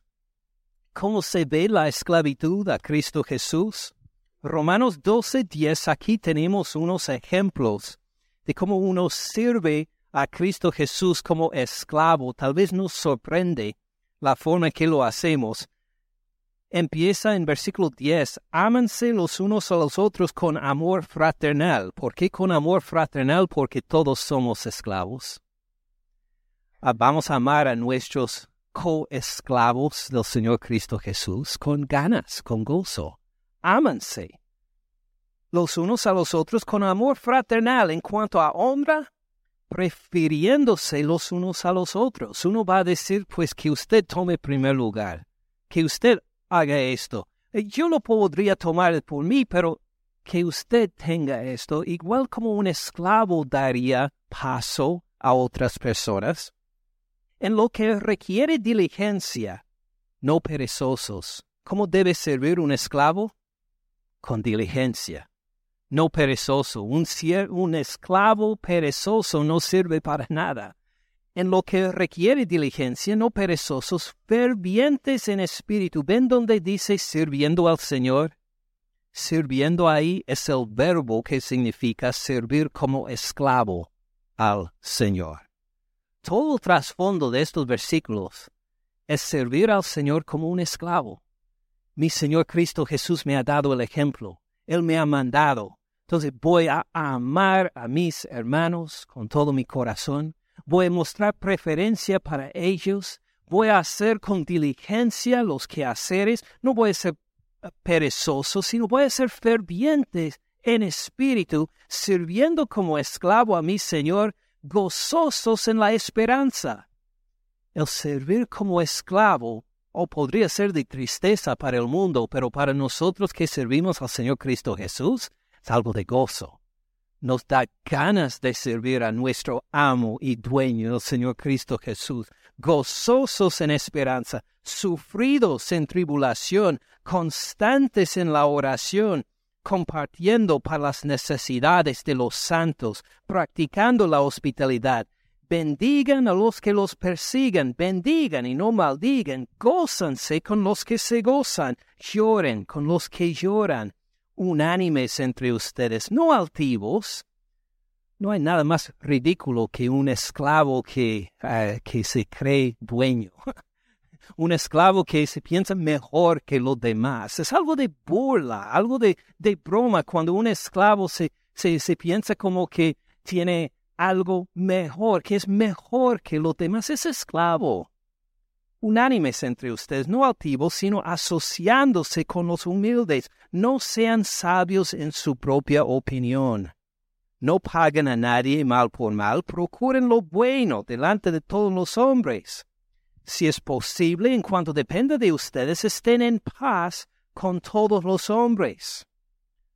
B: ¿Cómo se ve la esclavitud a Cristo Jesús? Romanos 12, 10, aquí tenemos unos ejemplos de cómo uno sirve a Cristo Jesús como esclavo, tal vez nos sorprende la forma que lo hacemos. Empieza en versículo 10, ámanse los unos a los otros con amor fraternal. ¿Por qué con amor fraternal? Porque todos somos esclavos. Ah, vamos a amar a nuestros coesclavos del Señor Cristo Jesús con ganas, con gozo. Ámanse los unos a los otros con amor fraternal en cuanto a honra, prefiriéndose los unos a los otros. Uno va a decir, pues, que usted tome primer lugar, que usted haga esto. Eh, yo lo podría tomar por mí, pero que usted tenga esto, igual como un esclavo daría paso a otras personas, en lo que requiere diligencia, no perezosos. ¿Cómo debe servir un esclavo? Con diligencia, no perezoso. Un, un esclavo perezoso no sirve para nada. En lo que requiere diligencia, no perezosos, fervientes en espíritu. ¿Ven donde dice sirviendo al Señor? Sirviendo ahí es el verbo que significa servir como esclavo al Señor. Todo el trasfondo de estos versículos es servir al Señor como un esclavo. Mi Señor Cristo Jesús me ha dado el ejemplo. Él me ha mandado. Entonces voy a amar a mis hermanos con todo mi corazón. Voy a mostrar preferencia para ellos. Voy a hacer con diligencia los quehaceres. No voy a ser perezoso, sino voy a ser ferviente en espíritu, sirviendo como esclavo a mi Señor, gozosos en la esperanza. El servir como esclavo o podría ser de tristeza para el mundo, pero para nosotros que servimos al Señor Cristo Jesús, es algo de gozo. Nos da ganas de servir a nuestro amo y dueño, el Señor Cristo Jesús, gozosos en esperanza, sufridos en tribulación, constantes en la oración, compartiendo para las necesidades de los santos, practicando la hospitalidad. Bendigan a los que los persigan, bendigan y no maldigan, gózanse con los que se gozan, lloren con los que lloran, unánimes entre ustedes, no altivos. No hay nada más ridículo que un esclavo que, eh, que se cree dueño. un esclavo que se piensa mejor que los demás. Es algo de burla, algo de, de broma cuando un esclavo se, se, se piensa como que tiene algo mejor, que es mejor que los demás. Es esclavo. Unánimes entre ustedes, no altivos, sino asociándose con los humildes. No sean sabios en su propia opinión. No paguen a nadie mal por mal, procuren lo bueno delante de todos los hombres si es posible, en cuanto dependa de ustedes, estén en paz con todos los hombres.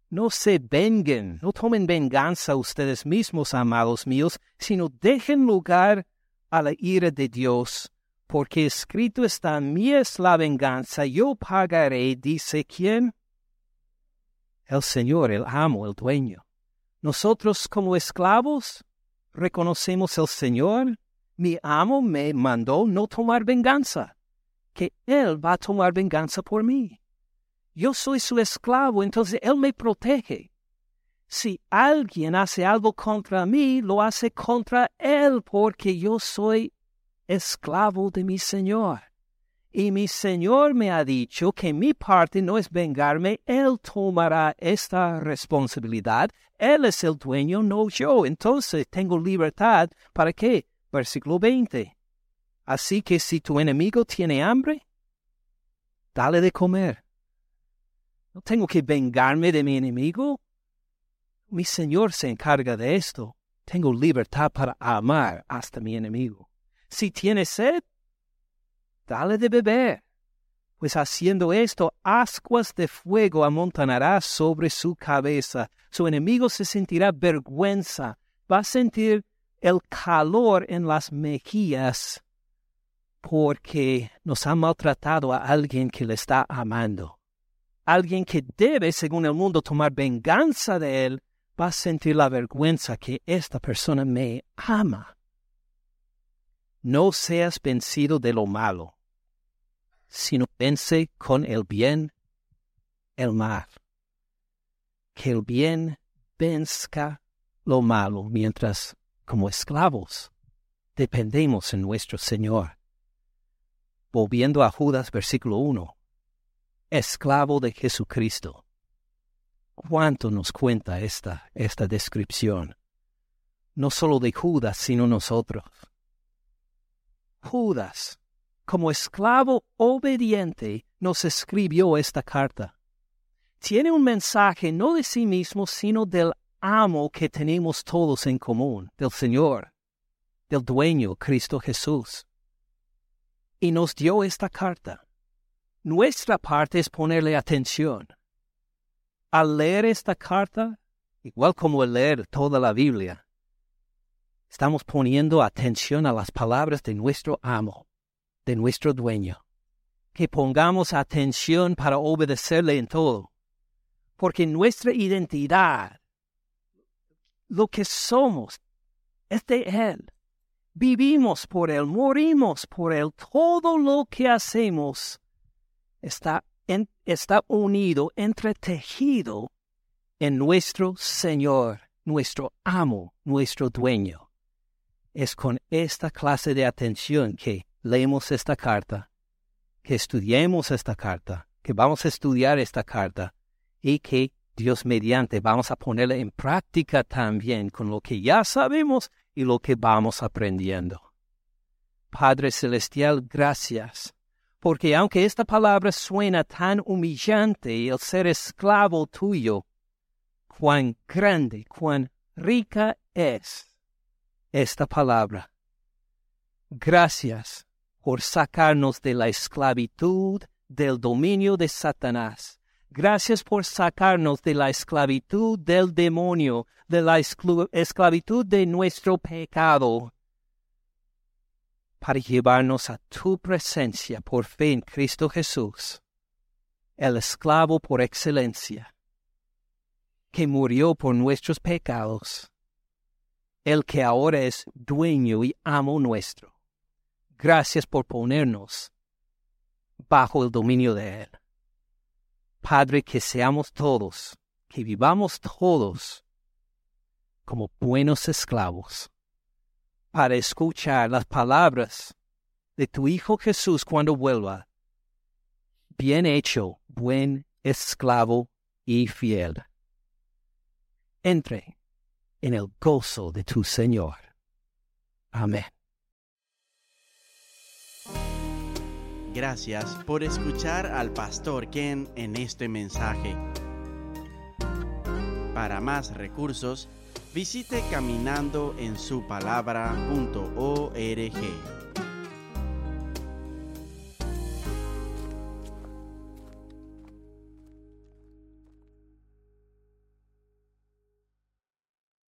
B: No se venguen, no tomen venganza ustedes mismos, amados míos, sino dejen lugar a la ira de Dios, porque escrito está, mí es la venganza, yo pagaré, dice quién? El Señor, el amo, el dueño. Nosotros como esclavos reconocemos al Señor mi amo me mandó no tomar venganza, que Él va a tomar venganza por mí. Yo soy su esclavo, entonces Él me protege. Si alguien hace algo contra mí, lo hace contra Él, porque yo soy esclavo de mi Señor. Y mi Señor me ha dicho que mi parte no es vengarme, Él tomará esta responsabilidad. Él es el dueño, no yo. Entonces tengo libertad para qué? Versículo 20. Así que si tu enemigo tiene hambre, dale de comer. No tengo que vengarme de mi enemigo. Mi Señor se encarga de esto. Tengo libertad para amar hasta mi enemigo. Si tiene sed, dale de beber. Pues haciendo esto, ascuas de fuego amontonará sobre su cabeza. Su enemigo se sentirá vergüenza. Va a sentir el calor en las mejillas porque nos ha maltratado a alguien que le está amando. Alguien que debe, según el mundo, tomar venganza de él, va a sentir la vergüenza que esta persona me ama. No seas vencido de lo malo, sino vence con el bien el mal. Que el bien venzca lo malo mientras como esclavos. Dependemos en nuestro Señor. Volviendo a Judas versículo 1. Esclavo de Jesucristo. ¿Cuánto nos cuenta esta, esta descripción? No solo de Judas, sino nosotros. Judas, como esclavo obediente, nos escribió esta carta. Tiene un mensaje no de sí mismo, sino del amo que tenemos todos en común, del Señor, del dueño Cristo Jesús. Y nos dio esta carta. Nuestra parte es ponerle atención. al leer esta carta, igual como al leer toda la Biblia, estamos poniendo atención a las palabras de nuestro amo, de nuestro dueño. Que pongamos atención para obedecerle en todo. Porque nuestra identidad, lo que somos, es de Él. Vivimos por Él, morimos por Él. Todo lo que hacemos está, está unido, entretejido en nuestro Señor, nuestro amo, nuestro dueño. Es con esta clase de atención que leemos esta carta, que estudiemos esta carta, que vamos a estudiar esta carta y que Dios mediante vamos a ponerla en práctica también con lo que ya sabemos y lo que vamos aprendiendo. Padre Celestial, gracias, porque aunque esta palabra suena tan humillante, el ser esclavo tuyo, cuán grande, cuán rica es esta palabra. Gracias por sacarnos de la esclavitud del dominio de Satanás. Gracias por sacarnos de la esclavitud del demonio, de la esclavitud de nuestro pecado, para llevarnos a tu presencia por fe en Cristo Jesús, el esclavo por excelencia que murió por nuestros pecados, el que ahora es dueño y amo nuestro. Gracias por ponernos bajo el dominio de Él. Padre, que seamos todos, que vivamos todos como buenos esclavos, para escuchar las palabras de tu Hijo Jesús cuando vuelva. Bien hecho, buen esclavo y fiel entre en el gozo de tu Señor. Amén.
A: Gracias por escuchar al pastor Ken en este mensaje. Para más recursos, visite caminandoensupalabra.org.